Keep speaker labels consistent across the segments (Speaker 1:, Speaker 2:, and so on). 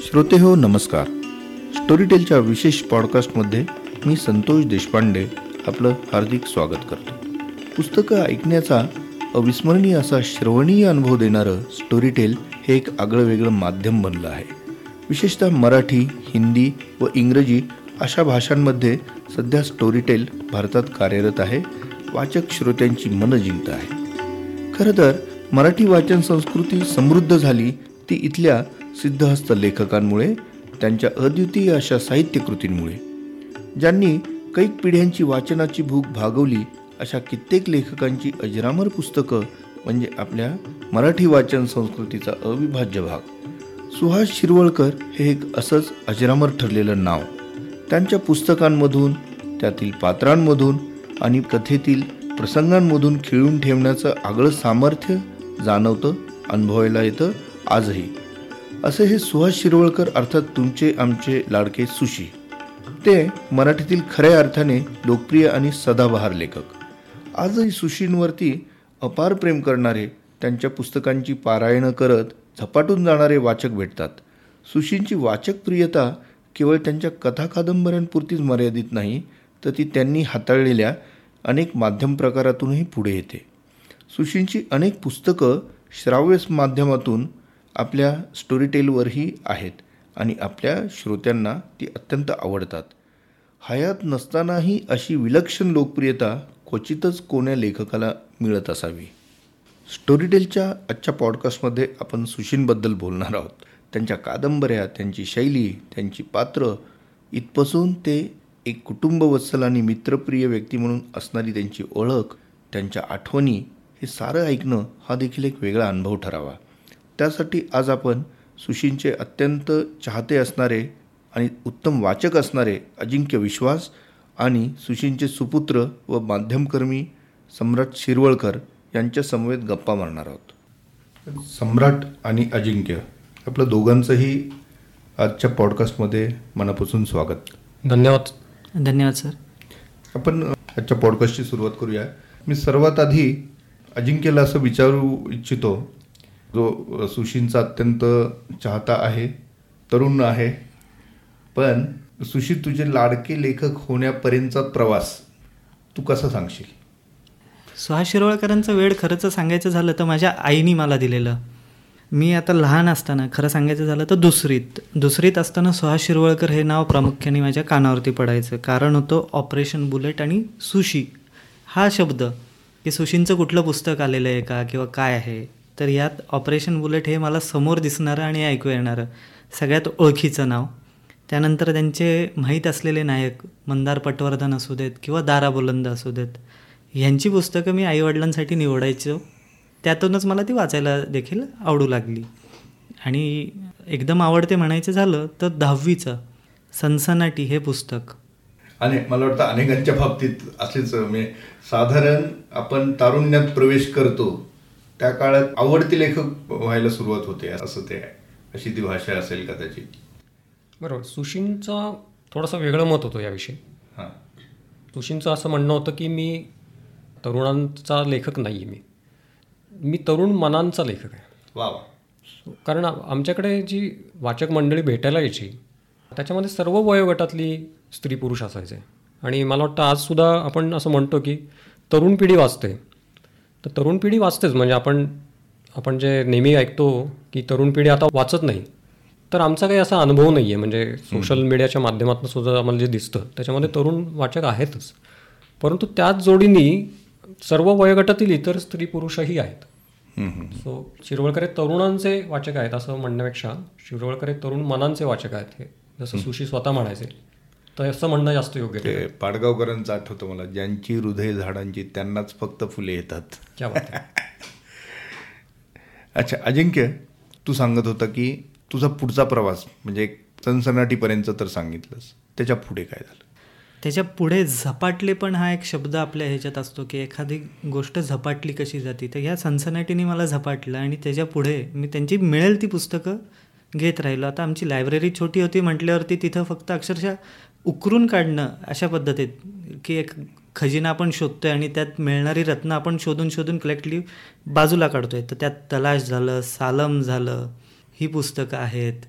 Speaker 1: श्रोते हो नमस्कार. स्टोरीटेलच्या विशेष पॉडकास्टमध्ये मी संतोष देशपांडे आपलं हार्दिक स्वागत करतो. पुस्तकं ऐकण्याचा अविस्मरणीय असा श्रवणीय अनुभव देणारं स्टोरीटेल हे एक आगळं वेगळं माध्यम बनलं आहे. विशेषतः मराठी हिंदी व इंग्रजी अशा भाषांमध्ये सध्या स्टोरीटेल भारतात कार्यरत आहे. वाचक श्रोत्यांची मनं जिंकत आहे. खरं तर मराठी वाचन संस्कृती समृद्ध झाली ती इथल्या सिद्धहस्त लेखकांमुळे त्यांच्या अद्वितीय अशा साहित्यकृतींमुळे ज्यांनी कैक पिढ्यांची वाचनाची भूक भागवली अशा कित्येक लेखकांची अजरामर पुस्तकं म्हणजे आपल्या मराठी वाचन संस्कृतीचा अविभाज्य भाग. सुहास शिरवळकर हे एक असंच अजरामर ठरलेलं नाव. त्यांच्या पुस्तकांमधून त्यातील पात्रांमधून आणि कथेतील प्रसंगांमधून खिळून ठेवण्याचं आगळं सामर्थ्य जाणवतं अनुभवायला येतं आजही. असे हे सुहास शिरवळकर अर्थात तुमचे आमचे लाडके सुशी. ते मराठीतील खऱ्या अर्थाने लोकप्रिय आणि सदाबहार लेखक. आजही सुशींवरती अपार प्रेम करणारे त्यांच्या पुस्तकांची पारायणं करत झपाटून जाणारे वाचक भेटतात. सुशींची वाचक प्रियता केवळ त्यांच्या कथा कादंबऱ्यांपुरतीच मर्यादित नाही तर ती त्यांनी हाताळलेल्या अनेक माध्यम प्रकारातूनही पुढे येते. सुशींची अनेक पुस्तकं श्राव्य माध्यमातून आपल्या स्टोरीटेलवरही आहेत आणि आपल्या श्रोत्यांना ती अत्यंत आवडतात. हयात नसतानाही अशी विलक्षण लोकप्रियता क्वचितच कोण्या लेखकाला मिळत असावी. स्टोरीटेलच्या आजच्या पॉडकास्टमध्ये आपण सुशीनबद्दल बोलणार आहोत. त्यांच्या कादंबऱ्या त्यांची शैली त्यांची पात्र इथपासून ते एक कुटुंबवत्सल आणि मित्रप्रिय व्यक्ती म्हणून असणारी त्यांची ओळख त्यांच्या आठवणी हे सारं ऐकणं हा देखील एक वेगळा अनुभव ठरावा. त्यासाठी आज आपण सुशींचे अत्यंत चाहते असणारे आणि उत्तम वाचक असणारे अजिंक्य विश्वास आणि सुशींचे सुपुत्र व माध्यमकर्मी सम्राट शिरवळकर यांच्या समवेत गप्पा मारणार आहोत. सम्राट आणि अजिंक्य आपलं दोघांचंही आजच्या पॉडकास्टमध्ये मनापासून स्वागत.
Speaker 2: धन्यवाद.
Speaker 3: धन्यवाद सर.
Speaker 1: आपण आजच्या पॉडकास्टची सुरुवात करूया. मी सर्वात आधी अजिंक्यला असं विचारू इच्छितो जो सुशींचा अत्यंत चाहता आहे तरुण आहे. पण सुशी तुझे लाडके लेखक होण्यापर्यंतचा प्रवास तू कसा सांगशील?
Speaker 3: सुहास शिरोळकरांचं वेळ खरंच सांगायचं झालं तर माझ्या आईने मला दिलेलं. मी आता लहान असताना खरं सांगायचं झालं तर दुसरीत. दुसरीत असताना सुहास शिरवळकर हे नाव प्रामुख्याने माझ्या कानावरती पडायचं. कारण होतं ऑपरेशन बुलेट आणि सुशी. हा शब्द की सुशींचं कुठलं पुस्तक आलेलं आहे का किंवा काय आहे तर यात ऑपरेशन बुलेट हे मला समोर दिसणारं आणि ऐकू येणारं. सगळ्यात ओळखीचं नाव. त्यानंतर त्यांचे माहीत असलेले नायक मंदार पटवर्धन असू देत किंवा दारा बुलंद असू देत ह्यांची पुस्तकं मी आईवडिलांसाठी निवडायचो. त्यातूनच मला ती वाचायला देखील आवडू लागली. आणि एकदम आवडते म्हणायचं झालं तर दहावीचं सनसनाटी हे पुस्तक.
Speaker 1: अनेक मला वाटतं अनेकांच्या बाबतीत असेच म्हणजे साधारण आपण तारुण्यात प्रवेश करतो त्या काळात आवडते लेखक व्हायला सुरुवात होते असं ते आहे. अशी ती भाषा असेल कदाचित.
Speaker 2: बरोबर. सुशींचा थोडंसं वेगळं मत होतं याविषयी.
Speaker 1: हां.
Speaker 2: सुशींचं असं म्हणणं होतं की मी तरुणांचा लेखक नाही आहे मी. मी तरुण मनांचा लेखक आहे.
Speaker 1: वा वा.
Speaker 2: कारण आमच्याकडे जी वाचक मंडळी भेटायला यायची त्याच्यामध्ये सर्व वयोगटातली स्त्री पुरुष असायचे. आणि मला वाटतं आजसुद्धा आपण असं म्हणतो की तरुण पिढी वाचते. तर तरुण पिढी वाचतेच. म्हणजे आपण आपण जे नेहमी ऐकतो की तरुण पिढी आता वाचत नाही तर आमचा काही असा अनुभव नाही आहे म्हणजे सोशल मीडियाच्या माध्यमातून सुद्धा आम्हाला जे दिसतं त्याच्यामध्ये तरुण वाचक आहेतच. परंतु त्याच जोडीने सर्व वयोगटातील इतर स्त्री पुरुषही आहेत. सो शिरवळकर हे तरुणांचे वाचक आहेत असं म्हणण्यापेक्षा शिरवळकर हे तरुण मनांचे वाचक आहेत हे. जसं सुशी स्वतः म्हणायचे तर असं म्हणणं जास्त योग्य
Speaker 1: ते
Speaker 2: आहे
Speaker 1: पाडगावकरांचं आठवतं मला ज्यांची हृदय झाडांची त्यांनाच फक्त फुले येतात.
Speaker 2: क्या बात आहे
Speaker 1: अच्छा अजिंक्य तू सांगत होता की तुझा पुढचा प्रवास म्हणजे सनसनाटीपर्यंत तर सांगितलंस त्याच्या पुढे काय झालं?
Speaker 3: त्याच्या पुढे झपाटले पण हा एक शब्द आपल्या ह्याच्यात असतो की एखादी गोष्ट झपाटली कशी जाते तर ह्या सनसनाटीने मला झपाटलं आणि त्याच्या पुढे मी त्यांची मिळेल ती पुस्तकं घेत राहिलो. आता आमची लायब्ररी छोटी होती म्हटल्यावरती तिथं फक्त अक्षरशः उकरून काढणं अशा पद्धतीत की एक खजिना आपण शोधतोय आणि त्यात मिळणारी रत्न आपण शोधून शोधून कलेक्टली बाजूला काढतोय. तर त्यात तलाश झालं सालम झालं ही पुस्तकं आहेत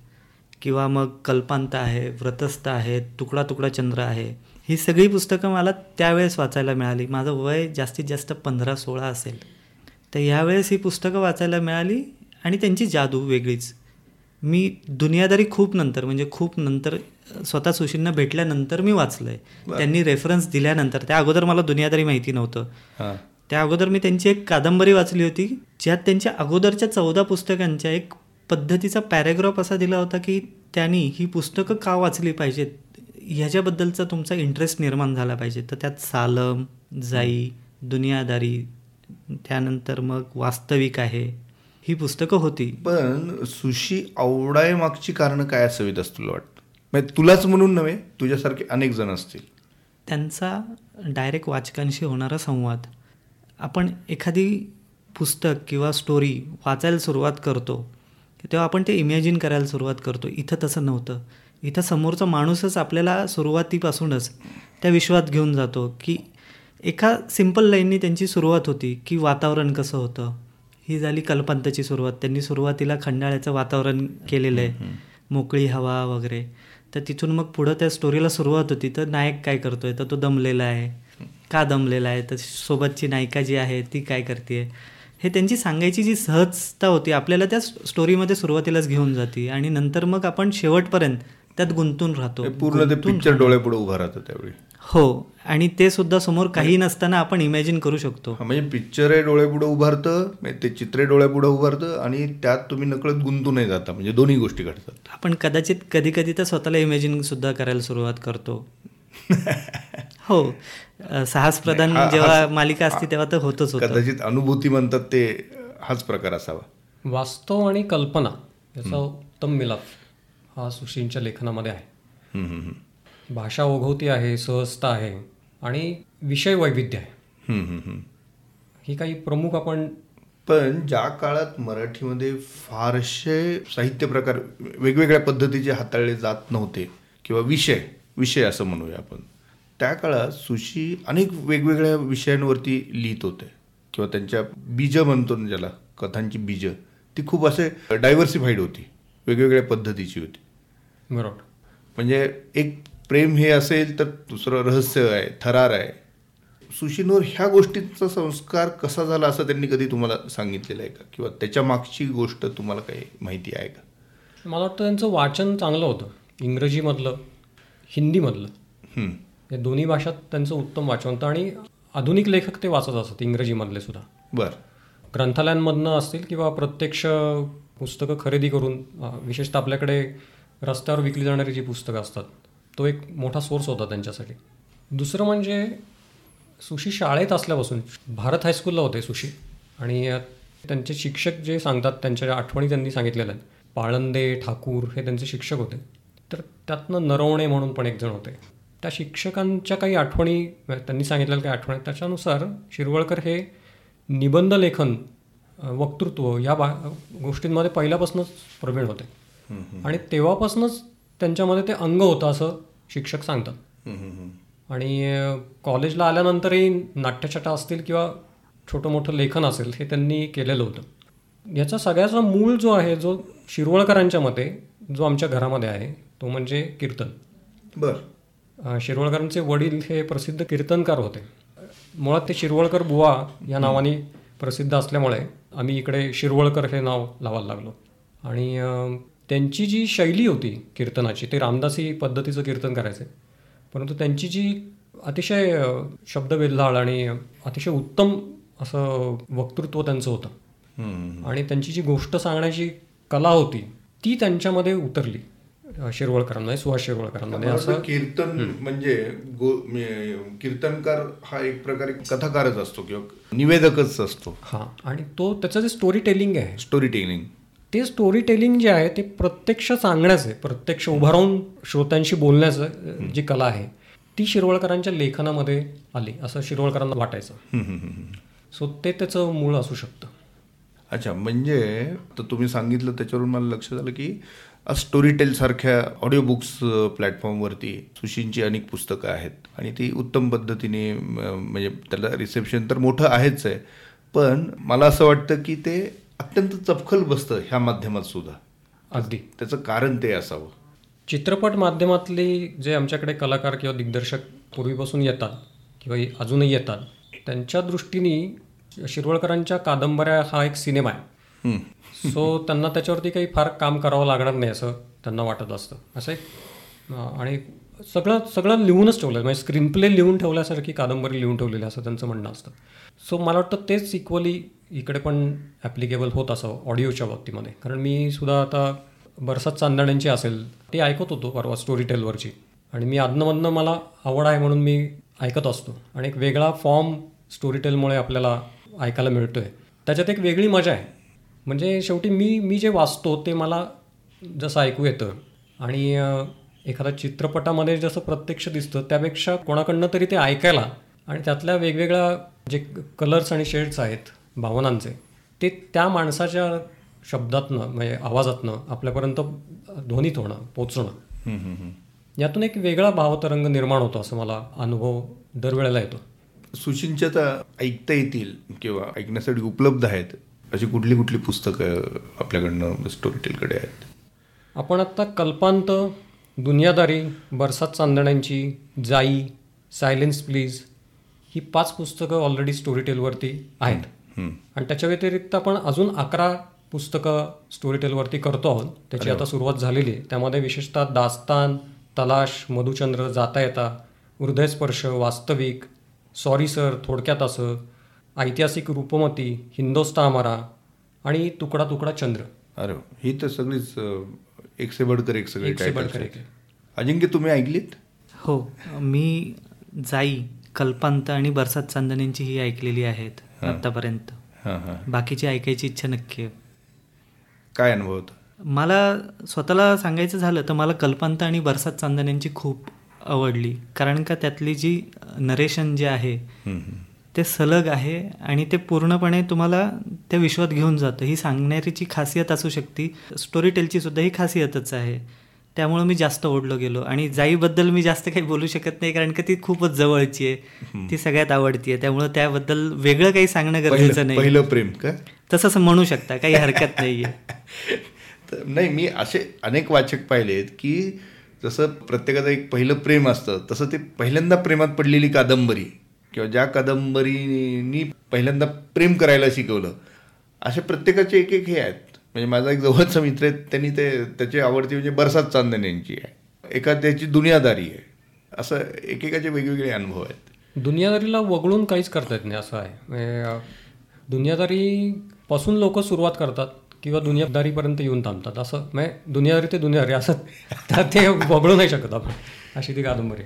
Speaker 3: किंवा मग कल्पांत आहे व्रतस्थ आहे तुकडा तुकडा चंद्र आहे. ही सगळी पुस्तकं मला त्यावेळेस वाचायला मिळाली. माझं वय जास्तीत जास्त पंधरा सोळा असेल. तर ह्यावेळेस ही पुस्तकं वाचायला मिळाली आणि त्यांची जादू वेगळीच. मी दुनियादारी खूप नंतर म्हणजे खूप नंतर स्वतः सुशीलना भेटल्यानंतर मी वाचलं आहे त्यांनी रेफरन्स दिल्यानंतर. त्या अगोदर मला दुनियादारी माहिती नव्हतं. त्या अगोदर मी त्यांची एक कादंबरी वाचली होती ज्यात त्यांच्या अगोदरच्या चौदा पुस्तकांच्या एक पद्धतीचा पॅरेग्राफ असा दिला होता की त्यांनी ही पुस्तकं का वाचली पाहिजेत? ह्याच्याबद्दलचा तुमचा इंटरेस्ट निर्माण झाला पाहिजे. तर त्यात सालम जाई दुनियादारी त्यानंतर मग वास्तविक आहे. ही पुस्तकं होती.
Speaker 1: पण सुशी आवडाय मागची कारणं काय असावीत असं तुला वाटतं? म्हणजे तुलाच म्हणून नव्हे तुझ्यासारखे अनेक जण असतील.
Speaker 3: त्यांचा डायरेक्ट वाचकांशी होणारा संवाद. आपण एखादी पुस्तक किंवा स्टोरी वाचायला सुरुवात करतो तेव्हा आपण ते इमॅजिन करायला सुरुवात करतो. इथं तसं नव्हतं. इथं समोरचा माणूसच आपल्याला सुरुवातीपासूनच त्या विश्वात घेऊन जातो की एका सिंपल लाईननी त्यांची सुरुवात होती की वातावरण कसं होतं. ही झाली कल्पांताची सुरुवात. त्यांनी सुरुवातीला खंडाळ्याचं वातावरण केलेलं आहे. मोकळी हवा वगैरे. तर तिथून मग पुढं त्या स्टोरीला सुरुवात होती. तर नायक काय करतोय? तर तो दमलेला आहे. का दमलेला आहे? तर सोबतची नायिका जी आहे ती काय करते हे त्यांची सांगायची जी सहजता होती आपल्याला त्या स्टोरीमध्ये सुरुवातीलाच घेऊन जाते. आणि नंतर मग आपण शेवटपर्यंत त्यात गुंतून राहतो.
Speaker 1: पूर्ण ते पिक्चर डोळ्यापुढे उभं राहतं त्यावेळी.
Speaker 3: हो आणि ते सुद्धा समोर काही नसताना आपण इमॅजिन करू शकतो.
Speaker 1: हा, म्हणजे पिक्चर आहे डोळ्यापुढे उभारतं म्हणजे ते चित्र डोळ्यापुढे उभारतं आणि त्यात तुम्ही नकळत गुंतूनही जाता म्हणजे दोन्ही गोष्टी घडतात.
Speaker 3: आपण कदाचित कधी कधी तर स्वतःला इमॅजिन सुद्धा करायला सुरुवात करतो. हो साहस प्रधान
Speaker 1: हा-
Speaker 3: जेव्हा मालिका असते तेव्हा तर होतच होतं.
Speaker 1: कदाचित अनुभूती म्हणतात ते हाच प्रकार असावा.
Speaker 2: वास्तव आणि कल्पना याचा उत्तम मिलाप हा सुशींच्या लेखनामध्ये आहे. भाषा ओघवती आहे सहजता आहे आणि विषय वैविध्य आहे. ही काही प्रमुख आपण
Speaker 1: पण ज्या काळात मराठीमध्ये फारसे साहित्य प्रकार वेगवेगळ्या पद्धतीचे हाताळले जात नव्हते किंवा विषय विषय असं म्हणूया आपण त्या काळात सुशी अनेक वेगवेगळ्या विषयांवरती लिहित होते किंवा त्यांच्या बीज म्हणतो ना ज्याला कथांची बीज ती खूप असे डायव्हर्सिफाईड होती वेगवेगळ्या पद्धतीची होती.
Speaker 2: बरोबर.
Speaker 1: म्हणजे एक प्रेम हे असेल तर दुसरं रहस्य आहे थरार आहे. सुशीनवर ह्या गोष्टीचा संस्कार कसा झाला असं त्यांनी कधी तुम्हाला सांगितलेलं आहे का? किंवा त्याच्या मागची गोष्ट तुम्हाला काही माहिती आहे का?
Speaker 2: मला वाटतं त्यांचं वाचन चांगलं होतं. इंग्रजीमधलं हिंदीमधलं. या दोन्ही भाषात त्यांचं उत्तम वाचन होतं आणि आधुनिक लेखक ते वाचत असत इंग्रजीमधले सुद्धा.
Speaker 1: बर.
Speaker 2: ग्रंथालयांमधनं असतील किंवा प्रत्यक्ष पुस्तकं खरेदी करून विशेषतः आपल्याकडे रस्त्यावर विकली जाणारी जी पुस्तकं असतात तो एक मोठा सोर्स होता त्यांच्यासाठी. दुसरं म्हणजे सुशी शाळेत असल्यापासून भारत हायस्कूलला होते सुशी. आणि त्यांचे शिक्षक जे सांगतात त्यांच्या आठवणी त्यांनी सांगितलेल्या आहेत. पाळंदे ठाकूर हे त्यांचे शिक्षक होते. तर त्यातनं नरवणे म्हणून पण एक जण होते. त्या शिक्षकांच्या काही आठवणी त्यांनी सांगितलेल्या काही आठवणी. त्याच्यानुसार शिरवळकर हे निबंध लेखन वक्तृत्व या बा गोष्टींमध्ये पहिल्यापासूनच प्रवीण होते. आणि तेव्हापासूनच त्यांच्यामध्ये ते अंग होतं असं शिक्षक सांगतात. आणि कॉलेजला आल्यानंतरही नाट्यछटा असतील किंवा छोटं मोठं लेखन असेल हे त्यांनी केलेलं होतं. याचा सगळ्याचा मूळ जो आहे जो शिरवळकरांच्या मते जो आमच्या घरामध्ये आहे तो म्हणजे कीर्तन.
Speaker 1: बर.
Speaker 2: शिरवळकरांचे वडील हे प्रसिद्ध कीर्तनकार होते. मुळात ते शिरवळकर बुवा या नावाने प्रसिद्ध असल्यामुळे आम्ही इकडे शिरवळकर हे नाव लावायला लागलो. आणि त्यांची जी शैली होती कीर्तनाची ते रामदासी पद्धतीचं कीर्तन करायचे. परंतु त्यांची जी अतिशय शब्दवेल्हाळ आणि अतिशय उत्तम असं वक्तृत्व त्यांचं होतं. आणि त्यांची जी गोष्ट सांगण्याची कला होती ती त्यांच्यामध्ये उतरली. शिरवळकरांमध्ये सुहास शिरवळकरांमध्ये असं
Speaker 1: कीर्तन म्हणजे कीर्तनकार हा एक प्रकारे कथाकारच असतो किंवा निवेदकच असतो.
Speaker 2: हां. आणि तो त्याचं जे स्टोरी टेलिंग आहे
Speaker 1: स्टोरी टेलिंग
Speaker 2: ते स्टोरी टेलिंग जे आहे ते प्रत्यक्ष सांगण्याचं आहे प्रत्यक्ष उभं राहून श्रोत्यांशी बोलण्याचं जी कला आहे ती शिरवळकरांच्या लेखनामध्ये आली असं शिरवळकरांना वाटायचं. सो ते त्याचं मूळ असू शकतं.
Speaker 1: अच्छा म्हणजे तर तुम्ही सांगितलं त्याच्यावरून मला लक्षात आलं की स्टोरी टेल सारख्या ऑडिओ बुक्स प्लॅटफॉर्मवरती सुशींची अनेक पुस्तकं आहेत. आणि ती उत्तम पद्धतीने म्हणजे त्याला रिसेप्शन तर मोठं आहेच आहे. पण मला असं वाटतं की ते अत्यंत चपखल बसतं ह्या माध्यमात सुद्धा.
Speaker 2: अगदी.
Speaker 1: त्याचं कारण ते असावं.
Speaker 2: चित्रपट माध्यमातली जे आमच्याकडे कलाकार किंवा दिग्दर्शक पूर्वीपासून येतात किंवा अजूनही येतात त्यांच्या दृष्टीने शिरवळकरांच्या कादंबऱ्या हा एक सिनेमा आहे. सो त्यांना त्याच्यावरती काही फार काम करावं लागणार नाही असं त्यांना वाटत असतं. असं एक आणि सगळं सगळं लिहूनच ठेवलं म्हणजे स्क्रीन प्ले लिहून ठेवल्यासारखी कादंबरी लिहून ठेवलेली असं त्यांचं म्हणणं असतं. सो मला वाटतं तेच इक्वली इकडे पण ॲप्लिकेबल होत असं ऑडिओच्या बाबतीमध्ये. कारण मी सुद्धा आता बरसात चांदण्यांची असेल ती ऐकत होतो परवा स्टोरी टेलवरची आणि मी आदनमधनं मला आवड आहे म्हणून मी ऐकत असतो. आणि एक वेगळा फॉर्म स्टोरी टेलमुळे आपल्याला ऐकायला मिळतो आहे त्याच्यात एक वेगळी मजा आहे. म्हणजे शेवटी मी मी जे वाचतो ते मला जसं ऐकू येतं. आणि एखाद्या चित्रपटामध्ये जसं प्रत्यक्ष दिसतं त्यापेक्षा कोणाकडनं तरी ते ऐकायला आणि त्यातल्या वेगवेगळ्या जे कलर्स आणि शेड्स आहेत भावनांचे ते त्या माणसाच्या शब्दातनं म्हणजे आवाजातनं आपल्यापर्यंत ध्वनीत होणं पोचणं. यातून एक वेगळा भावतरंग निर्माण होतो असं मला अनुभव दरवेळेला येतो.
Speaker 1: सुशिंच्या आता ऐकता येतील किंवा ऐकण्यासाठी उपलब्ध आहेत अशी कुठली कुठली पुस्तकं आपल्याकडनं स्टोरी टेलकडे आहेत?
Speaker 2: आपण आत्ता कल्पांत दुनियादारी बरसात चांदण्यांची जाई सायलेन्स प्लीज ही पाच पुस्तकं ऑलरेडी स्टोरी टेलवरती आहेत. आणि त्याच्या व्यतिरिक्त आपण अजून अकरा पुस्तकं स्टोरी टेलवरती करतो आहोत. त्याची आता सुरुवात झालेली आहे. त्यामध्ये विशेषतः दास्तान तलाश मधुचंद्र जाता येता हृदयस्पर्श वास्तविक सॉरी सर थोडक्यात असं ऐतिहासिक रूपमती हिंदोस्ता अमरा आणि तुकडा तुकडा चंद्र.
Speaker 1: अरे. ही तर सगळीच एक से बडकर एक सगळे
Speaker 2: एक बडकर.
Speaker 1: अजिंक्य तुम्ही ऐकलीत?
Speaker 3: हो मी जाई कल्पांत आणि बरसात चांदण्यांची ही ऐकलेली आहेत आतापर्यंत.
Speaker 1: हां हां.
Speaker 3: बाकीची ऐकायची इच्छा नक्की आहे.
Speaker 1: काय अनुभव होता?
Speaker 3: मला स्वतःला सांगायचं झालं तर मला कल्पांत आणि बरसात चांदण्यांची खूप आवडली. कारण का त्यातली जी नरेशन जे आहे. ते सलग आहे आणि ते पूर्णपणे तुम्हाला त्या विश्वात घेऊन जातं. ही सांगण्याची खासियत असू शकते. स्टोरी टेलची सुद्धा ही खासियतच आहे. त्यामुळं मी जास्त ओढलो गेलो. आणि जाईबद्दल मी जास्त काही बोलू शकत नाही कारण का ती खूपच जवळची आहे. ती सगळ्यात आवडती आहे. त्यामुळं त्याबद्दल वेगळं काही सांगणं गरजेचं नाही.
Speaker 1: पहिलं प्रेम का?
Speaker 3: तसं म्हणू शकता. काही हरकत नाही आहे
Speaker 1: नाही मी असे अनेक वाचक पाहिलेत की जसं प्रत्येकाचं एक पहिलं प्रेम असतं तसं ते पहिल्यांदा प्रेमात पडलेली कादंबरी. किंवा ज्या कादंबरीनी पहिल्यांदा प्रेम करायला शिकवलं असे प्रत्येकाचे एक एक हे आहेत. म्हणजे माझा एक जवळचा मित्र आहे त्यांनी ते त्याची आवडती म्हणजे बरसात चांदण्यांची आहे. एका त्याची दुनियादारी आहे. असं एकेकाचे वेगवेगळे अनुभव आहेत.
Speaker 2: दुनियादारीला वगळून काहीच करता येत नाही असं आहे. म्हणजे, दुनियादारीपासून लोक सुरुवात करतात किंवा दुनियादारीपर्यंत येऊन थांबतात. असं म्हणजे दुनियादारी ते दुनियादारी असं त्या- ते वगळू नाही शकत आपण. अशी ती कादंबरी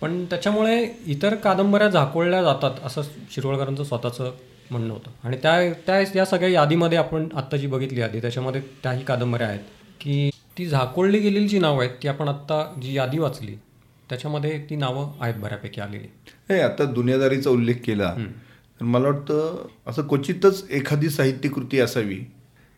Speaker 2: पण त्याच्यामुळे इतर कादंबऱ्या झाकोळल्या जातात असं शिरवळकरांचं स्वतःचं म्हणणं होतं. आणि त्या त्या या सगळ्या यादीमध्ये आपण आत्ता जी बघितली यादी त्याच्यामध्ये त्याही कादंबऱ्या आहेत की ती झाकोळली गेलेली जी नावं आहेत ती आपण आत्ता जी यादी वाचली त्याच्यामध्ये ती नावं आहेत बऱ्यापैकी आलेली.
Speaker 1: नाही आता दुनियादारीचा उल्लेख केला तर मला वाटतं असं क्वचितच एखादी साहित्यकृती असावी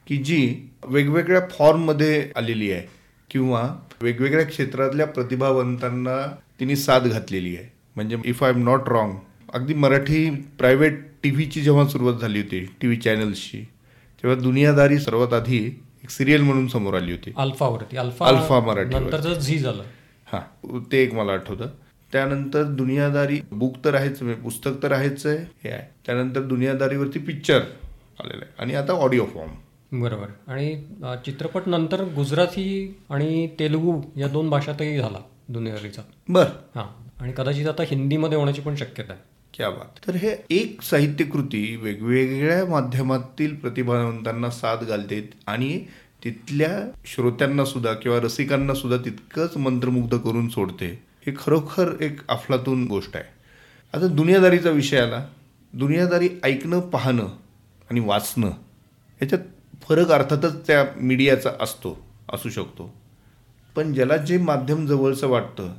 Speaker 1: की जी वेगवेगळ्या फॉर्ममध्ये आलेली आहे किंवा वेगवेगळ्या क्षेत्रातल्या प्रतिभावंतांना तिने साथ घातलेली आहे. म्हणजे if I am not wrong अगदी मराठी प्रायव्हेट टी व्हीची जेव्हा सुरुवात झाली होती टी व्ही चॅनल्सची तेव्हा दुनियादारी सर्वात आधी एक सिरियल म्हणून समोर आली होती.
Speaker 2: अल्फावरती अल्फा
Speaker 1: अल्फा.
Speaker 2: नंतरचं झी झालं.
Speaker 1: हां ते एक मला आठवतं. त्यानंतर दुनियादारी बुक तर आहेच म्हणजे पुस्तक तर आहेच आहे हे आहे. त्यानंतर दुनियादारीवरती पिक्चर आलेलं आहे. आणि आता ऑडिओ फॉर्म
Speaker 2: बरोबर. आणि चित्रपट नंतर गुजराती आणि तेलुगू या दोन भाषातही झाला. दुनियादारीचा
Speaker 1: बर.
Speaker 2: हां. आणि कदाचित आता हिंदीमध्ये होण्याची पण शक्यता आहे.
Speaker 1: क्या बात. तर हे एक साहित्यकृती वेगवेगळ्या माध्यमातील प्रतिभावंतांना साथ घालते आणि तिथल्या श्रोत्यांना सुद्धा किंवा रसिकांना सुद्धा तितकंच मंत्रमुग्ध करून सोडते हे खरोखर एक अफलातून गोष्ट आहे. आता दुनियादारीचा विषय आला. दुनियादारी ऐकणं पाहणं आणि वाचणं याच्यात फरक अर्थातच त्या मीडियाचा असतो असू शकतो. पण ज्याला जे माध्यम जवळचं वाटतं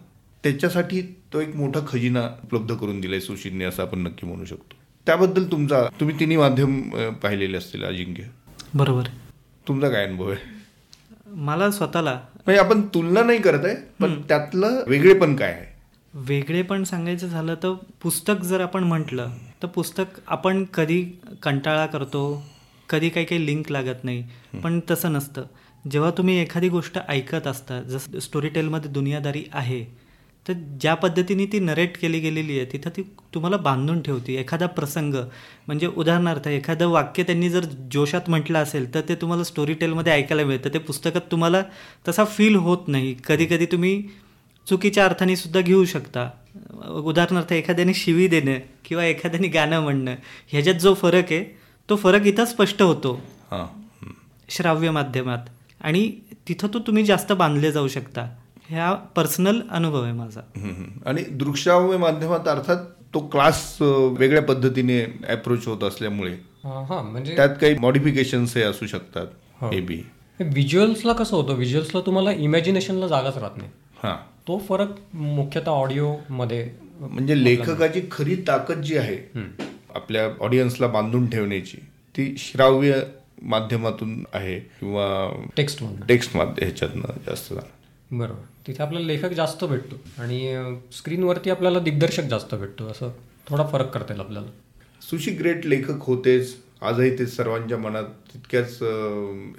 Speaker 1: त्याच्यासाठी तो एक मोठा खजिना उपलब्ध करून दिलाय सुशीलने असं आपण नक्की म्हणू शकतो. त्याबद्दल तुमचा तुम्ही तिन्ही माध्यम पाहिलेले असतील अजिंक्य.
Speaker 3: बरोबर
Speaker 1: तुमचा काय अनुभव आहे?
Speaker 3: मला स्वतःला
Speaker 1: म्हणजे आपण तुलना नाही करत आहे पण त्यातलं वेगळेपण काय आहे?
Speaker 3: वेगळे पण सांगायचं झालं तर पुस्तक जर आपण म्हटलं तर पुस्तक आपण कधी कंटाळा करतो कधी काही काही लिंक लागत नाही पण तसं नसतं. जेव्हा तुम्ही एखादी गोष्ट ऐकत असता जसं स्टोरी टेलमध्ये दुनियादारी आहे तर ज्या पद्धतीने ती नरेट केली गेलेली आहे तिथं ती तुम्हाला बांधून ठेवते. एखादा प्रसंग म्हणजे उदाहरणार्थ एखादं वाक्य त्यांनी जर जोशात म्हटलं असेल तर ते तुम्हाला स्टोरी टेलमध्ये ऐकायला मिळतं. ते पुस्तकात तुम्हाला तसा फील होत नाही. कधी कधी तुम्ही चुकीच्या अर्थाने सुद्धा घेऊ शकता. उदाहरणार्थ एखाद्याने शिवी देणं किंवा एखाद्याने गाणं म्हणणं ह्याच्यात जो फरक आहे तो फरक इथं स्पष्ट होतो. श्राव्य माध्यमात. आणि तिथं तो तुम्ही जास्त बांधले जाऊ शकता. ह्या पर्सनल अनुभव आहे माझा.
Speaker 1: हम्म. आणि दृकश्राव्य माध्यमात अर्थात तो क्लास वेगळ्या पद्धतीने अप्रोच होत असल्यामुळे.
Speaker 2: हां हां म्हणजे
Speaker 1: त्यात काही मॉडिफिकेशन्स हे असू शकतात
Speaker 2: हो.
Speaker 1: मे बी
Speaker 2: व्हिज्युअल्सला कसं होतं? व्हिज्युअल्सला तुम्हाला इमॅजिनेशनला जागाच राहत नाही.
Speaker 1: हां.
Speaker 2: तो फरक मुख्यतः ऑडिओमध्ये
Speaker 1: म्हणजे लेखकाची खरी ताकद जी आहे आपल्या ऑडियन्सला बांधून ठेवण्याची ती श्राव्य माध्यमातून आहे किंवा
Speaker 2: टेक्स्टमधून
Speaker 1: टेक्स्ट माध्य ह्याच्यातनं जास्त झालं
Speaker 2: बरोबर. तिथे आपल्याला लेखक जास्त भेटतो आणि स्क्रीनवरती आपल्याला दिग्दर्शक जास्त भेटतो. असं थोडा फरक करता येईल आपल्याला.
Speaker 1: सुशी ग्रेट लेखक होतेच. आजही ते सर्वांच्या मनात तितक्याच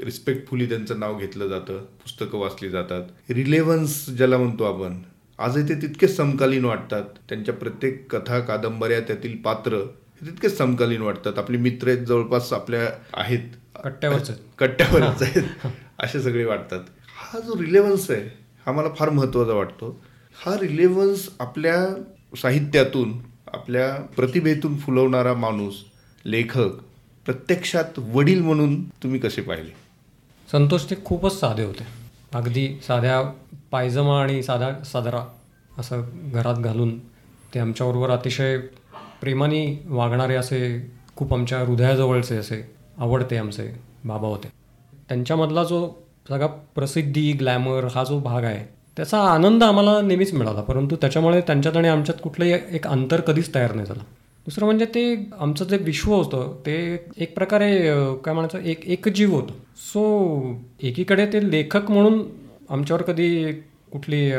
Speaker 1: रिस्पेक्टफुली त्यांचं नाव घेतलं जातं. पुस्तकं वाचली जातात. रिलेव्हन्स ज्याला म्हणतो आपण आजही ते तितकेच समकालीन वाटतात. त्यांच्या प्रत्येक कथा कादंबऱ्या त्यातील पात्र हे तितकेच समकालीन वाटतात. आपले मित्र जवळपास आपल्या आहेत.
Speaker 2: कट्ट्यावरच.
Speaker 1: कट्ट्यावरच आहेत. असे सगळे वाटतात. हा जो रिलेव्हन्स आहे हा मला फार महत्त्वाचा वाटतो. हा रिलेव्हन्स आपल्या साहित्यातून आपल्या प्रतिभेतून फुलवणारा माणूस लेखक प्रत्यक्षात वडील म्हणून तुम्ही कसे पाहिले?
Speaker 2: संतोष ते खूपच साधे होते. अगदी साध्या पायजमा आणि साधा सादरा असं घरात घालून ते आमच्याबरोबर अतिशय प्रेमाने वागणारे असे खूप आमच्या हृदयाजवळचे असे आवडते आमचे बाबा होते. त्यांच्यामधला जो सगळा प्रसिद्धी ग्लॅमर हा जो भाग आहे त्याचा आनंद आम्हाला नेहमीच मिळाला. परंतु त्याच्यामुळे त्यांच्यात आणि आमच्यात कुठलंही एक अंतर कधीच तयार नाही झालं. दुसरं म्हणजे ते आमचं जे विश्व होतं ते एक प्रकारे काय म्हणायचं एक एकजीव होतं. सो एकीकडे ते लेखक म्हणून आमच्यावर कधी कुठली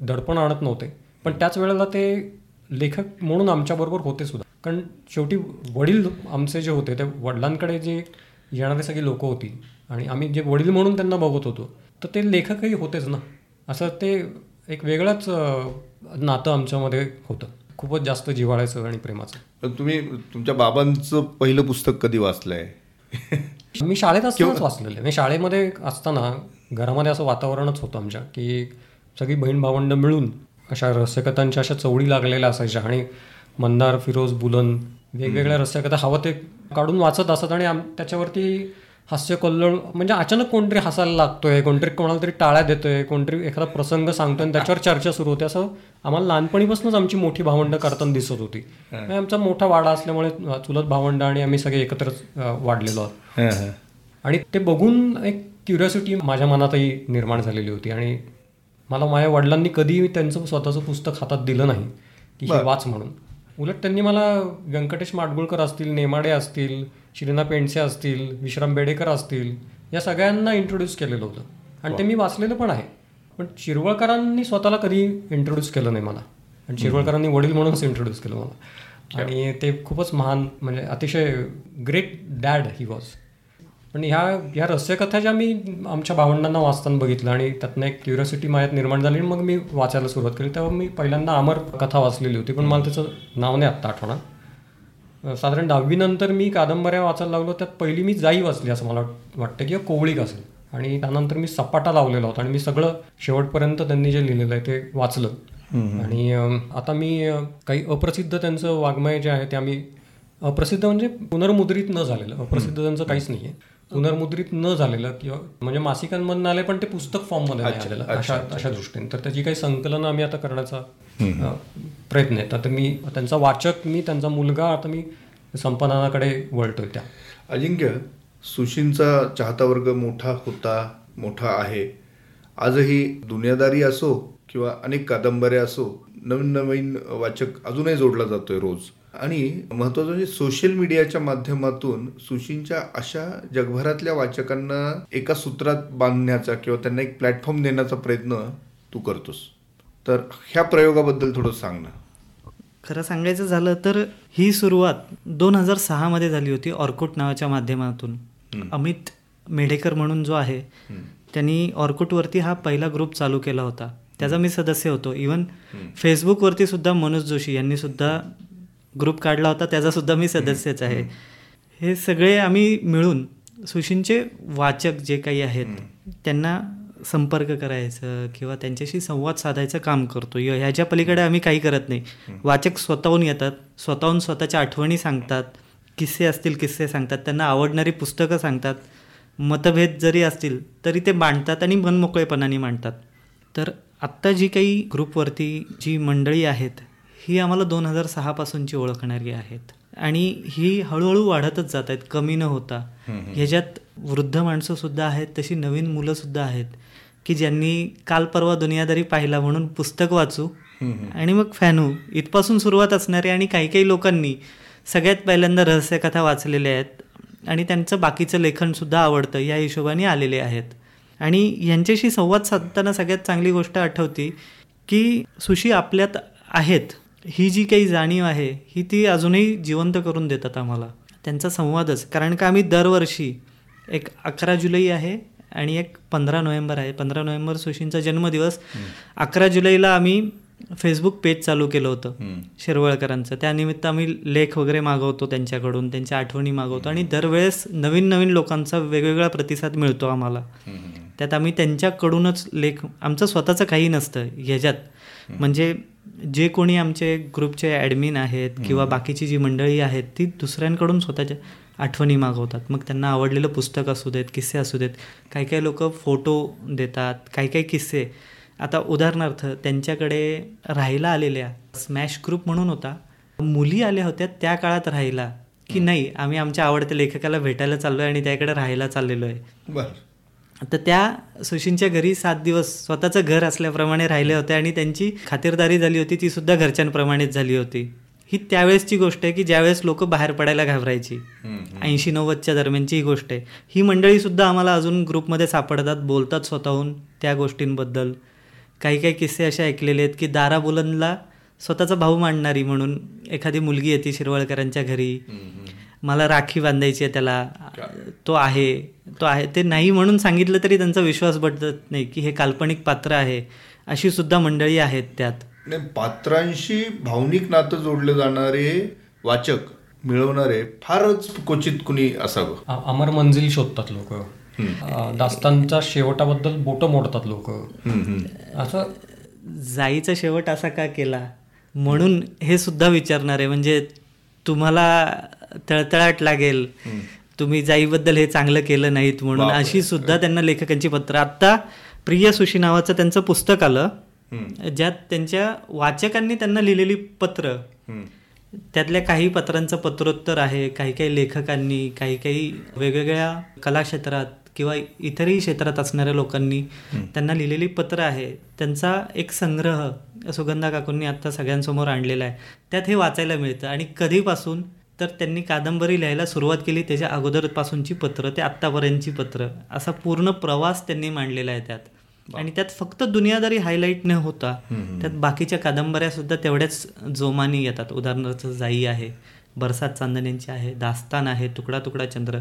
Speaker 2: दडपण आणत नव्हते. पण त्याच वेळेला ते लेखक म्हणून आमच्याबरोबर होते सुद्धा. कारण शेवटी वडील आमचे जे होते ते वडिलांकडे जे येणारी सगळी लोकं होती आणि आम्ही जे वडील म्हणून त्यांना बघत होतो तर ते लेखकही होतेच ना. असं ते एक वेगळंच नातं आमच्यामध्ये होतं. खूपच जास्त जिव्हाळ्याचं आणि प्रेमाचं.
Speaker 1: पण तुम्ही तुमच्या बाबांचं पहिलं पुस्तक कधी वाचलंय?
Speaker 2: मी शाळेत असतानाच वाचलेलं आहे. मी शाळेमध्ये असताना घरामध्ये असं वातावरणच होतं आमच्या की सगळी बहीण भावंड मिळून अशा रहस्यकथांच्या अशा चवडी लागलेल्या असायच्या. आणि मंदार फिरोज बुलन वेगवेगळ्या रहस्यकथा हवं ते काढून वाचत असत आणि आम त्याच्यावरती हास्य कल्लोळ म्हणजे अचानक कोणतरी हसायला लागतोय कोणतरी कोणाला तरी टाळ्या देतोय कोणतरी एखादा प्रसंग सांगतोय आणि त्याच्यावर चर्चा सुरू होते. असं आम्हाला लहानपणीपासूनच आमची मोठी भावंड करताना दिसत होती. आमचा मोठा वाडा असल्यामुळे चुलत भावंड आणि आम्ही सगळे एकत्रच अ, वाढलेलो आहोत. आणि ते बघून एक क्युरिओसिटी माझ्या मनातही निर्माण झालेली होती. आणि मला माझ्या वडिलांनी कधीही त्यांचं स्वतःचं पुस्तक हातात दिलं नाही की हे वाच म्हणून. उलट त्यांनी मला व्यंकटेश माडगुळकर असतील नेमाडे असतील श्रीना पेंडसे असतील विश्राम बेडेकर असतील या सगळ्यांना इंट्रोड्यूस केलेलं होतं. आणि ते मी वाचलेलं पण आहे. पण शिरवळकरांनी स्वतःला कधी इंट्रोड्यूस केलं नाही मला. आणि शिरवळकरांनी वडील म्हणूनच इंट्रोड्यूस केलं मला. आणि ते खूपच महान म्हणजे अतिशय ग्रेट डॅड ही वॉज पण ह्या ह्या रहस्यकथा ज्या मी आमच्या भावंडांना वाचताना बघितलं आणि त्यातनं एक क्युरिओसिटी माझ्यात निर्माण झाली आणि मग मी वाचायला सुरुवात केली. तेव्हा मी पहिल्यांदा अमर कथा वाचलेली होती पण मला त्याचं नाव नाही आत्ता आठवणार. साधारण दहावीनंतर मी कादंबऱ्या वाचायला लागलो त्यात पहिली मी जाई वाचली असं मला वाटतं किंवा कोवळीक असेल. आणि त्यानंतर मी सपाटा लावलेला होता आणि मी सगळं शेवटपर्यंत त्यांनी जे लिहिलेलं आहे ते वाचलं. आणि आता मी काही अप्रसिद्ध त्यांचं वाङ्मय जे आहे ते आम्ही अप्रसिद्ध म्हणजे पुनर्मुद्रित न झालेलं अप्रसिद्ध त्यांचं काहीच नाही आहे पुनर्मुद्रित न झालेलं किंवा म्हणजे मासिकांमधून आले पण ते पुस्तक फॉर्ममध्ये नाही आलेलं अशा अशा दृष्टीने. तर त्याची काही संकलनं आम्ही आता करण्याचा प्रयत्न आहे आता मी त्यांचा वाचक मी त्यांचा मुलगा आता मी संपन्नाकडे वळतोय त्या.
Speaker 1: अजिंक्य सुशींचा चाहता वर्ग मोठा होता मोठा आहे. आजही दुनियादारी असो किंवा अनेक कादंबऱ्या असो नवीन नवीन वाचक अजूनही जोडला जातोय रोज. आणि महत्वाचं म्हणजे सोशल मीडियाच्या माध्यमातून सुशींच्या अशा जगभरातल्या वाचकांना एका सूत्रात बांधण्याचा किंवा त्यांना एक प्लॅटफॉर्म देण्याचा प्रयत्न तू करतोस. तर ह्या प्रयोगाबद्दल थोडं सांग ना.
Speaker 3: खरं सांगायचं झालं तर ही सुरुवात दोन हजार सहामध्ये झाली होती ऑर्कुट नावाच्या माध्यमातून. अमित मेढेकर म्हणून जो आहे त्यांनी ऑर्कुटवरती हा पहिला ग्रुप चालू केला होता. त्याचा मी सदस्य होतो. इवन फेसबुकवरती सुद्धा मनोज जोशी यांनी सुद्धा ग्रुप काढला होता त्याचा सुद्धा मी सदस्यच आहे. हे सगळे आम्ही मिळून सुशींचे वाचक जे काही आहेत त्यांना संपर्क करायचं किंवा त्यांच्याशी संवाद साधायचं काम करतो. य- ह्याच्या पलीकडे आम्ही काही करत नाही. वाचक स्वतःहून येतात स्वतःहून स्वतःच्या आठवणी सांगतात किस्से असतील किस्से सांगतात त्यांना आवडणारी पुस्तकं सांगतात. मतभेद जरी असतील तरी ते मांडतात आणि मनमोकळेपणाने मांडतात. तर आत्ता जी काही ग्रुपवरती जी मंडळी आहेत ही आम्हाला दोन हजार सहापासूनची ओळखणारी आहेत. आणि ही हळूहळू वाढतच जात आहेत. कमी न होता. ह्याच्यात वृद्ध माणसंसुद्धा आहेत तशी नवीन मुलंसुद्धा आहेत की ज्यांनी काल परवा दुनियादारी पाहिला म्हणून पुस्तक वाचू आणि मग फॅनू. इथपासून सुरुवात असणारी आणि काही काही लोकांनी सगळ्यात पहिल्यांदा रहस्यकथा वाचलेल्या आहेत. आणि त्यांचं बाकीचं लेखनसुद्धा आवडतं या हिशोबाने आलेले आहेत. आणि यांच्याशी संवाद साधताना सगळ्यात चांगली गोष्ट आठवती की सुशी आपल्यात आहेत. ही जी काही जाणीव आहे ही ती अजूनही जिवंत करून देतात आम्हाला. त्यांचा संवादच. कारण का आम्ही दरवर्षी एक अकरा जुलै आहे आणि एक पंधरा नोव्हेंबर आहे. पंधरा नोव्हेंबर सुशींचा जन्मदिवस. अकरा जुलैला आम्ही फेसबुक पेज चालू केलं होतं शिरवळकरांचं. त्यानिमित्त आम्ही लेख वगैरे मागवतो त्यांच्याकडून त्यांच्या आठवणी मागवतो आणि दरवेळेस नवीन नवीन लोकांचा वेगवेगळा प्रतिसाद मिळतो आम्हाला. त्यात आम्ही त्यांच्याकडूनच लेख आमचं स्वतःचं काही नसतं ह्याच्यात. म्हणजे जे कोणी आमचे ग्रुपचे ॲडमिन आहेत किंवा बाकीची जी मंडळी आहेत ती दुसऱ्यांकडून स्वतःच्या आठवणी मागवतात. मग त्यांना आवडलेलं पुस्तक असू देत किस्से असू देत काही काही लोक फोटो देतात काही काही किस्से. आता उदाहरणार्थ त्यांच्याकडे राहायला आलेल्या स्मॅश ग्रुप म्हणून होता. मुली आल्या होत्या त्या काळात राहायला की नाही आम्ही आमच्या आवडत्या लेखकाला भेटायला चाललो आहे आणि त्याकडे राहायला चाललेलो आहे.
Speaker 1: बर.
Speaker 3: तर त्या सुशींच्या घरी सात दिवस स्वतःचं घर असल्याप्रमाणे राहिले होते आणि त्यांची खातिरदारी झाली होती ती सुद्धा घरच्यांप्रमाणेच झाली होती. ही त्यावेळेसची गोष्ट आहे की ज्यावेळेस लोक बाहेर पडायला घाबरायची. ऐंशी नव्वदच्या दरम्यानची ही गोष्ट आहे. ही मंडळी सुद्धा आम्हाला अजून ग्रुपमध्ये सापडतात बोलतात स्वतःहून त्या गोष्टींबद्दल. काही काही किस्से असे ऐकलेले आहेत की दारा बुलंदला स्वतःचा भाऊ मांडणारी म्हणून एखादी मुलगी येते शिरवळकरांच्या घरी. मला राखी बांधायची आहे त्याला तो आहे तो आहे. ते नाही म्हणून सांगितलं तरी त्यांचा विश्वास बदलत नाही की हे काल्पनिक पात्र आहे. अशी सुद्धा मंडळी आहेत त्यात.
Speaker 1: नाही पात्रांशी भावनिक नातं जोडले जाणारे वाचक मिळवणारे फारच क्वचित कुणी असावं.
Speaker 2: अमर मंजिल शोधतात लोक. दास्तांच्या शेवटाबद्दल बोटं मोडतात लोक. असं
Speaker 3: जाईचा शेवट असा का केला? म्हणून हे सुद्धा विचारणार आहे. म्हणजे तुम्हाला तळतळाट लागेल. तुम्ही जाईबद्दल हे चांगलं केलं नाहीत म्हणून अशी सुद्धा त्यांना लेखकांची पत्र. आत्ता प्रिय सुशी नावाचं त्यांचं पुस्तक आलं ज्यात त्यांच्या वाचकांनी त्यांना लिहिलेली पत्र. त्यातल्या काही पत्रांचं पत्रोत्तर आहे काही काही लेखकांनी काही काही वेगवेगळ्या कला क्षेत्रात किंवा इतरही क्षेत्रात असणाऱ्या लोकांनी त्यांना लिहिलेली पत्र आहे. त्यांचा एक संग्रह सुगंधा काकूंनी आत्ता सगळ्यांसमोर आणलेला आहे. त्यात हे वाचायला मिळतं. आणि कधीपासून तर त्यांनी कादंबरी लिहायला सुरुवात केली त्याच्या अगोदरपासूनची पत्र ते आत्तापर्यंतची पत्र. असा पूर्ण प्रवास त्यांनी मांडलेला आहे त्यात. आणि त्यात फक्त दुनियादारी हायलाईट न होता त्यात बाकीच्या कादंबऱ्या सुद्धा तेवढ्याच जोमानी येतात. उदाहरणार्थ जाई आहे. बरसात चांदण्यांची आहे दास्तान आहे तुकडा तुकडा चंद्र.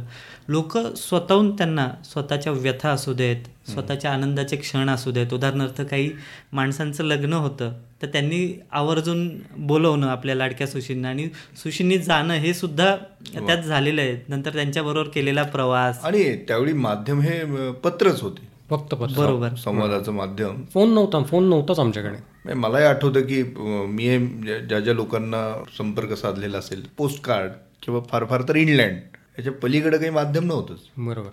Speaker 3: लोक स्वतःहून त्यांना स्वतःच्या व्यथा असू देत स्वतःच्या आनंदाचे क्षण असू देत. उदाहरणार्थ काही माणसांचं लग्न होतं तर त्यांनी आवर्जून बोलवणं आपल्या लाडक्या सुशींना आणि सुशींनी जाणं हे सुद्धा त्यात झालेलं आहे. नंतर त्यांच्याबरोबर केलेला प्रवास.
Speaker 1: आणि त्यावेळी माध्यम हे पत्रच होते.
Speaker 2: फक्त पत्र.
Speaker 3: बरोबर.
Speaker 1: संवादाचं माध्यम.
Speaker 2: फोन नव्हता फोन नव्हताच आमच्याकडे.
Speaker 1: म्हणजे मलाही आठवतं की मी ज्या- ज्या लोकांना संपर्क साधलेला असेल पोस्ट कार्ड किंवा फार फार तर इंग्लंड याच्या पलीकडे काही माध्यम नव्हतंच.
Speaker 2: बरोबर.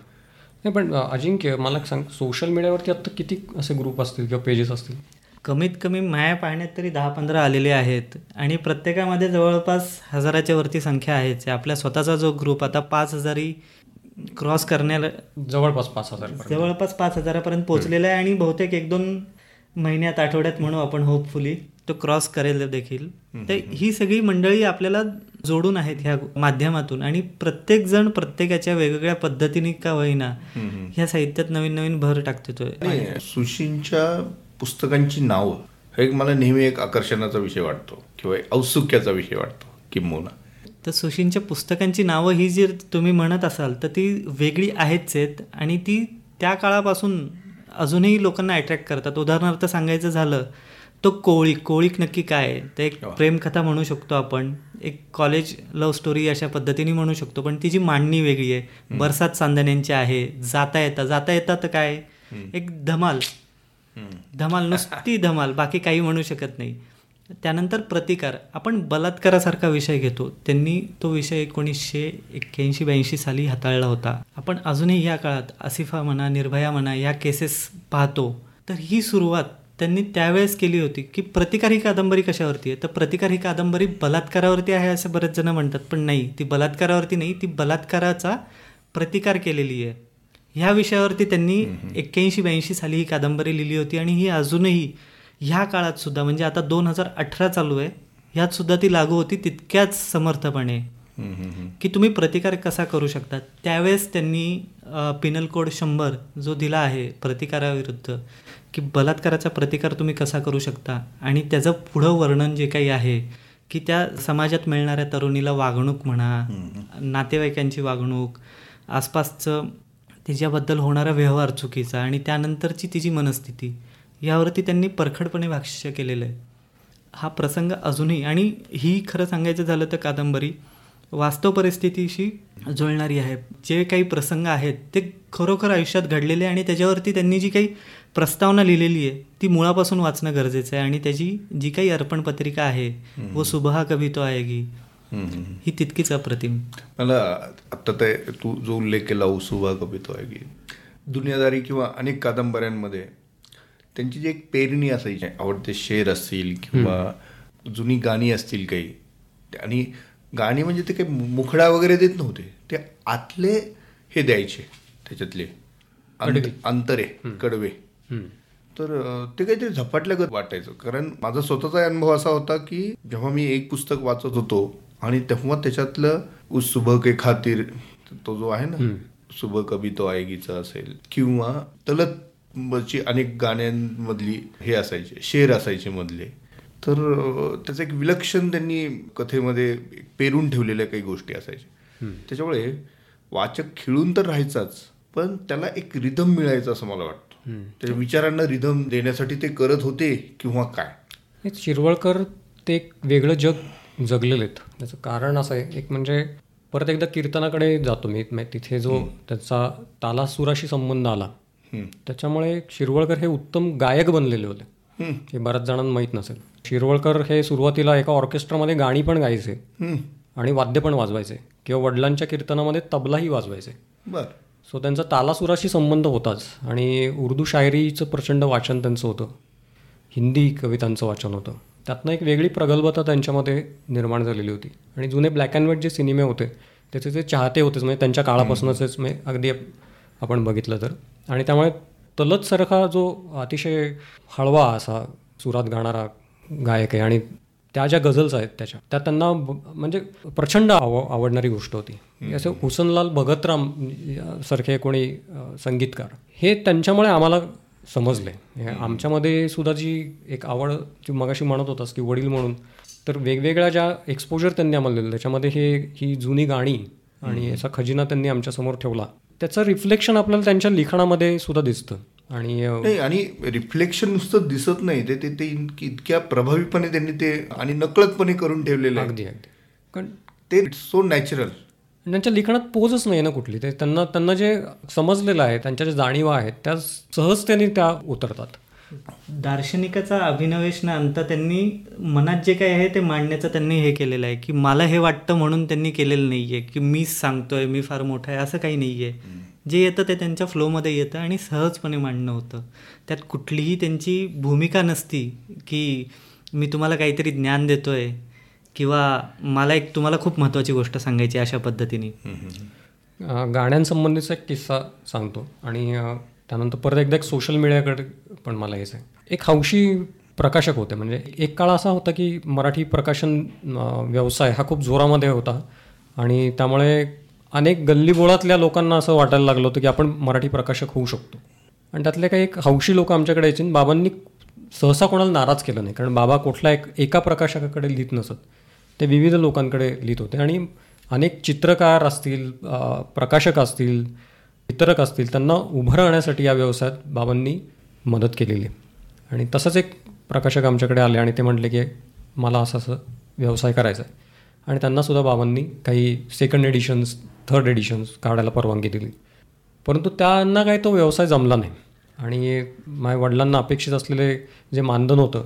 Speaker 2: नाही पण अजिंक्य मला सांग सोशल मीडियावरती आत्ता किती असे ग्रुप असतील किंवा पेजेस असतील?
Speaker 3: कमीत कमी माया पाहण्यात तरी दहा पंधरा आलेले आहेत आणि प्रत्येकामध्ये जवळपास हजाराच्या वरती संख्या आहेच आपल्या स्वतःचा जो ग्रुप आता पाच हजारी क्रॉस करण्याला
Speaker 2: जवळपास पाच हजार
Speaker 3: जवळपास पाच हजारापर्यंत पोहोचलेला आहे आणि बहुतेक एक दोन महिन्यात आठवड्यात म्हणू आपण होपफुली तो क्रॉस करेल देखील. तर ही सगळी मंडळी आपल्याला जोडून आहेत ह्या माध्यमातून. आणि प्रत्येक जण प्रत्येकाच्या वेगवेगळ्या पद्धतीने का होईना ह्या साहित्यात नवीन नवीन भर टाकतोय
Speaker 1: सुशींच्या पुस्तकांची नावं हा एक मला नेहमी एक आकर्षणाचा विषय वाटतो किंवा एक औत्सुक्याचा विषय वाटतो किंबहुना
Speaker 3: तर सुशींच्या पुस्तकांची नावं ही जर तुम्ही म्हणत असाल तर ती वेगळी आहेच आहेत. आणि ती त्या काळापासून अजूनही लोकांना अट्रॅक्ट करतात. उदाहरणार्थ सांगायचं झालं तो कोळीक कोळीक नक्की काय ते एक प्रेमकथा म्हणू शकतो आपण. एक कॉलेज लव्ह स्टोरी अशा पद्धतीने म्हणू शकतो. पण तिची मांडणी वेगळी आहे. बरसात चांदण्यांची आहे. जाता येता जाता येता तर काय? एक धमाल. धमाल नुसती धमाल. बाकी काही म्हणू शकत नाही. त्यानंतर प्रतिकार. आपण बलात्कारासारखा विषय घेतो. त्यांनी तो विषय एकोणीसशे एक्क्याऐंशी ब्याऐंशी साली हाताळला होता. आपण अजूनही या काळात आसिफा म्हणा निर्भया म्हणा या केसेस पाहतो. तर ही सुरुवात त्यांनी त्यावेळेस केली होती की प्रतिकार ही कादंबरी कशावरती आहे? तर प्रतिकार ही कादंबरी बलात्कारावरती आहे असं बरेच जण म्हणतात पण नाही. ती बलात्कारावरती नाही ती बलात्काराचा प्रतिकार केलेली आहे. ह्या विषयावरती त्यांनी एक्क्याऐंशी ब्याऐंशी साली ही कादंबरी लिहिली होती आणि ही अजूनही ह्या काळात सुद्धा म्हणजे आता दोन हजार अठरा चालू आहे ह्यात सुद्धा ती लागू होती तितक्याच समर्थपणे. की तुम्ही प्रतिकार कसा करू शकता? त्यावेळेस त्यांनी पिनल कोड शंभर जो दिला आहे प्रतिकाराविरुद्ध की बलात्काराचा प्रतिकार तुम्ही कसा करू शकता? आणि त्याचं पुढं वर्णन जे काही आहे की त्या समाजात मिळणाऱ्या तरुणीला वागणूक म्हणा नातेवाईकांची वागणूक आसपासचं तिच्याबद्दल होणारा व्यवहार चुकीचा आणि त्यानंतरची तिची मनस्थिती. यावरती त्यांनी परखडपणे भाष्य केलेलं आहे. हा प्रसंग अजूनही आणि ही खरं सांगायचं झालं तर कादंबरी वास्तव परिस्थितीशी जुळणारी आहे. जे काही प्रसंग आहेत ते खरोखर आयुष्यात घडलेले आणि त्याच्यावरती त्यांनी जी काही प्रस्तावना लिहिलेली आहे ती मुळापासून वाचणं गरजेचं आहे. आणि त्याची जी काही अर्पण पत्रिका आहे व सुबहा कभी तो आएगी ही तितकीच अप्रतिम.
Speaker 1: मला आत्ता ते तू जो उल्लेख केला उसुबा कवितो आहे की दुनियादारी किंवा अनेक कादंबऱ्यांमध्ये त्यांची जी एक पेरणी असायची आवडते शेर असतील किंवा जुनी गाणी असतील काही आणि गाणी म्हणजे ते काही मुखडा वगैरे देत नव्हते. ते आतले हे द्यायचे त्याच्यातले अंत- अंतरे कडवे. तर ते काहीतरी झपाटल्यागत वाटायचं. कारण माझा स्वतःचा अनुभव असा होता की जेव्हा मी एक पुस्तक वाचत होतो आणि तेव्हा त्याच्यातलं उस सुबह के खातीर तो जो आहे ना सुबह कभी तो आएगीचा असेल किंवा तलत ची अनेक गाण्यांमधली हे असायचे शेर असायचे मधले. तर त्याचं एक विलक्षण त्यांनी कथेमध्ये पेरून ठेवलेल्या काही गोष्टी असायच्या. त्याच्यामुळे वाचक खिळून तर राहायचाच पण त्याला एक रिदम मिळायचं असं मला वाटतं. त्याच्या विचारांना रिदम देण्यासाठी ते करत होते किंवा काय?
Speaker 2: हे शिरवळकर ते एक वेगळं जग जगलेले आहेत. त्याचं कारण असं आहे एक म्हणजे परत एकदा कीर्तनाकडे जातो मी तिथे जो त्याचा तालासुराशी संबंध आला त्याच्यामुळे शिरवळकर हे उत्तम गायक बनलेले होते. हे बऱ्याच जणांना माहीत नसेल. शिरवळकर हे सुरुवातीला एका ऑर्केस्ट्रामध्ये गाणी पण गायचे. आणि वाद्य पण वाजवायचे. किंवा वडिलांच्या कीर्तनामध्ये तबलाही वाजवायचे.
Speaker 1: बर.
Speaker 2: सो त्यांचा तालासुराशी संबंध होताच. आणि उर्दू शायरीचं प्रचंड वाचन त्यांचं होतं. हिंदी कवितांचं वाचन होतं. त्यातनं एक वेगळी प्रगल्भता त्यांच्यामध्ये निर्माण झालेली होती. आणि जुने ब्लॅक अँड व्हाईट जे सिनेमे होते त्याचे जे चाहते होते म्हणजे त्यांच्या काळापासूनच म्हणजे अगदी आपण बघितलं तर. आणि त्यामुळे तलतसारखा जो अतिशय हळवा असा सुरात गाणारा गायक आहे आणि त्या ज्या गझल्स आहेत त्याच्या त्या त्यांना म्हणजे प्रचंड आव आवडणारी गोष्ट होती. असं हुसनलाल भगतराम सारखे कोणी संगीतकार हे त्यांच्यामुळे आम्हाला समजले. आमच्यामध्ये सुद्धा जी एक आवड जी मगाशी म्हणत होतास की वडील म्हणून तर वेगवेगळ्या ज्या एक्सपोजर त्यांनी आम्हाला दिलं त्याच्यामध्ये हे ही जुनी गाणी आणि याचा खजिना त्यांनी आमच्यासमोर ठेवला. त्याचं रिफ्लेक्शन आपल्याला त्यांच्या लिखाणामध्ये सुद्धा दिसतं. आणि
Speaker 1: नाही आणि रिफ्लेक्शन नुसतं दिसत नाही. ते ते- ते इतकी- इतक्या प्रभावीपणे त्यांनी ते आणि नकळतपणे करून ठेवलेलं
Speaker 2: अगदी अगदी. कारण
Speaker 1: ते सो नॅचरल
Speaker 2: त्यांच्या लिखाणात पोजच नाही ना कुठली. ते त्यांना त्यांना जे समजलेलं आहे त्यांच्या ज्या जाणीवा आहेत त्या सहजतेने त्या उतरतात.
Speaker 3: दार्शनिकाचा अभिनवेश न आणता त्यांनी मनात जे काही आहे ते मांडण्याचं त्यांनी हे केलेलं आहे की मला हे वाटतं म्हणून त्यांनी केलेलं नाही आहे की मीच सांगतोय मी फार मोठा आहे असं काही नाही आहे जे येतं ते त्यांच्या फ्लोमध्ये येतं आणि सहजपणे मांडणं होतं. त्यात कुठलीही त्यांची भूमिका नसती की मी तुम्हाला काहीतरी ज्ञान देतोय किंवा मला एक तुम्हाला खूप महत्त्वाची गोष्ट सांगायची अशा पद्धतीने.
Speaker 2: गाण्यांसंबंधीचा एक किस्सा सांगतो. आणि त्यानंतर परत एकदा एक सोशल मीडियाकडे पण मला यायचं आहे एक हौशी प्रकाशक होते. म्हणजे एक काळ असा होता की मराठी प्रकाशन व्यवसाय हा खूप जोरामध्ये होता आणि त्यामुळे अनेक गल्लीबोळातल्या लोकांना असं वाटायला लागलं होतं की आपण मराठी प्रकाशक होऊ शकतो. आणि त्यातले काही एक हौशी लोक आमच्याकडे यायचे आणि बाबांनी सहसा कोणाला नाराज केलं नाही. कारण बाबा कुठला एक एका प्रकाशकाकडे लिहित नसत. ते विविध लोकांकडे लिहित होते आणि अनेक चित्रकार असतील प्रकाशक असतील वितरक असतील त्यांना उभं राहण्यासाठी या व्यवसायात बाबांनी मदत केलेली. आहे आणि तसंच एक प्रकाशक आमच्याकडे आले आणि ते म्हटले की मला असं असं व्यवसाय करायचा आहे. आणि त्यांनासुद्धा बाबांनी काही सेकंड एडिशन्स थर्ड एडिशन्स काढायला परवानगी दिली. परंतु त्यांना काही तो व्यवसाय जमला नाही. आणि माझ्या वडिलांना अपेक्षित असलेले जे मानधन होतं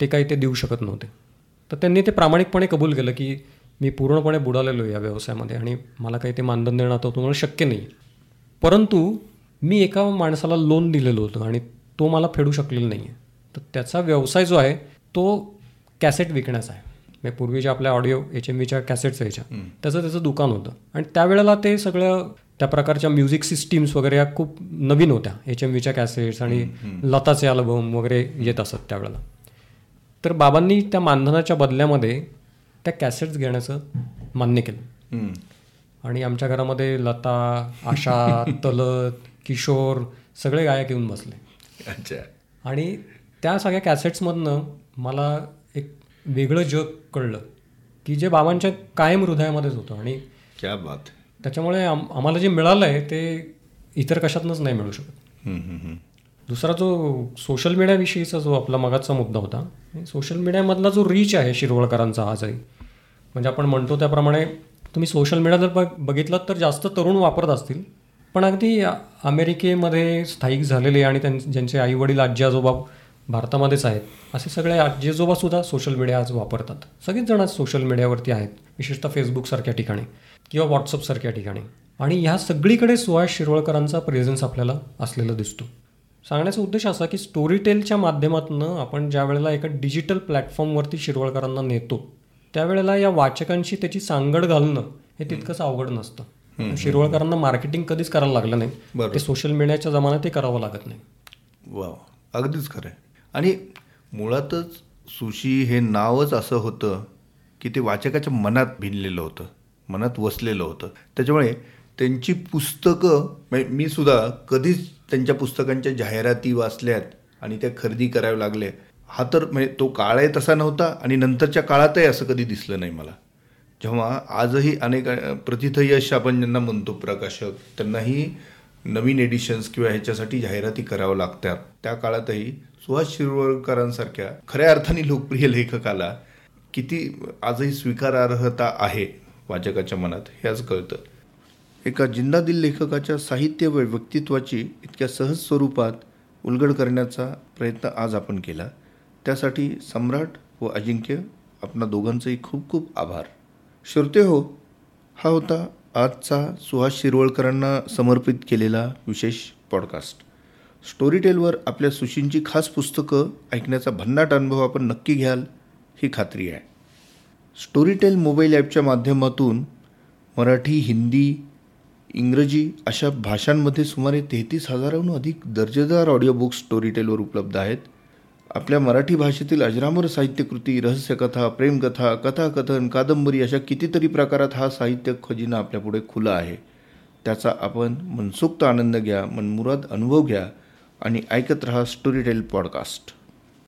Speaker 2: ते काही ते देऊ शकत नव्हते. तर त्यांनी ते प्रामाणिकपणे कबूल केलं की मी पूर्णपणे बुडालेलो या व्यवसायामध्ये आणि मला काही ते मानधन देणं आता तुम्हाला शक्य नाही परंतु मी एका माणसाला लोन दिलेलं होतं आणि तो मला फेडू शकलेला नाही आहे तर त्याचा व्यवसाय जो आहे तो कॅसेट विकण्याचा आहे. म्हणजे पूर्वीच्या आपल्या ऑडिओ एच एम व्हीच्या कॅसेट्स यायच्या त्याचं त्याचं दुकान होतं. आणि त्यावेळेला ते सगळं त्या प्रकारच्या म्युझिक सिस्टीम्स वगैरे या खूप नवीन होत्या. एच एम व्हीच्या कॅसेट्स आणि लताचे अल्बम वगैरे येत असत त्यावेळेला. तर बाबांनी त्या मानधनाच्या बदल्यामध्ये त्या कॅसेट्स घेण्याचं मान्य केलं. आणि आमच्या घरामध्ये लता आशा तलत किशोर सगळे गायक येऊन बसले.
Speaker 1: अच्छा.
Speaker 2: आणि त्या सगळ्या कॅसेट्समधनं मला एक वेगळं जग कळलं की जे बाबांच्या कायम हृदयामध्येच होतं आणि
Speaker 1: क्या बात.
Speaker 2: त्याच्यामुळे आम आम्हाला जे मिळालं आहे ते इतर कशातनंच नाही मिळू शकत. दुसरा जो सोशल मीडियाविषयीचा जो आपला मगाचा मुद्दा होता सोशल मीडियामधला जो रीच आहे शिरवळकरांचा आजही म्हणजे आपण म्हणतो त्याप्रमाणे तुम्ही सोशल मीडिया जर बघ बघितलं तर जास्त तरुण वापरत असतील. पण अगदी अमेरिकेमध्ये स्थायिक झालेले आणि त्यां ज्यांचे आईवडील आजी आजोबा भारतामध्येच आहेत असे सगळे आजी आजोबासुद्धा सोशल मीडिया आज वापरतात. सगळेच जण आज सोशल मीडियावरती आहेत विशेषतः फेसबुकसारख्या ठिकाणी किंवा व्हॉट्सअपसारख्या ठिकाणी. आणि ह्या सगळीकडे सुहास शिरवळकरांचा प्रेझेन्स आपल्याला असलेला दिसतो. सांगण्याचा उद्देश असा की स्टोरीटेलच्या माध्यमातून आपण ज्या वेळेला एका डिजिटल प्लॅटफॉर्मवरती शिरवळकरांना नेतो त्यावेळेला या वाचकांशी त्याची सांगड घालणं हे तितकंच अवघड नसतं. शिरवळकरांना मार्केटिंग कधीच करायला लागलं नाही. ते सोशल मीडियाच्या जमान्यात ते करावं लागत नाही.
Speaker 1: वा अगदीच खरं आहे. आणि मुळातच सुशी हे नावच असं होतं की ते वाचकाच्या मनात भिनलेलं होतं मनात वसलेलं होतं. त्याच्यामुळे त्यांची पुस्तकं म्हणजे मी सुद्धा कधीच त्यांच्या पुस्तकांच्या जाहिराती वाचल्यात आणि त्या खरेदी कराव्या लागल्या हा तर म्हणजे तो काळही तसा नव्हता आणि नंतरच्या काळातही असं कधी दिसलं नाही मला. जेव्हा आजही अनेक अ, यश आपण ज्यांना म्हणतो प्रकाशक त्यांनाही नवीन एडिशन्स किंवा ह्याच्यासाठी जाहिराती कराव्या लागतात. त्या काळातही सुहास शिरवळकरांसारख्या खऱ्या अर्थाने लोकप्रिय लेखकाला किती आजही स्वीकारार्हता आहे वाचकाच्या मनात हे आज कळतं. एका जिंदादिल लेखकाच्या साहित्य व व्यक्तित्वाची इतक्या सहज स्वरूपात उलगड करण्याचा प्रयत्न आज आपण केला. त्यासाठी सम्राट व अजिंक्य आपणा दोघांचंही खूप खूप आभार. श्रोते हो हा होता आजचा सुहास शिरवळकरांना समर्पित केलेला विशेष पॉडकास्ट स्टोरीटेलवर आपल्या सुशींची खास पुस्तकं ऐकण्याचा भन्नाट अनुभव आपण नक्की घ्याल ही खात्री आहे. स्टोरीटेल मोबाईल ॲपच्या माध्यमातून मराठी हिंदी इंग्रजी अशा भाषांमध्ये सुमारे तेहतीस हजाराहून अधिक दर्जेदार ऑडिओ बुक्स स्टोरीटेलवर उपलब्ध आहेत. आपल्या मराठी भाषेतील अजरामर साहित्यकृती रहस्यकथा प्रेमकथा कथाकथन कादंबरी अशा कितीतरी प्रकारात हा साहित्य खजिना आपल्यापुढे खुला आहे. त्याचा आपण मनसोक्त आनंद घ्या मनमुराद अनुभव घ्या आणि ऐकत रहा स्टोरीटेल पॉडकास्ट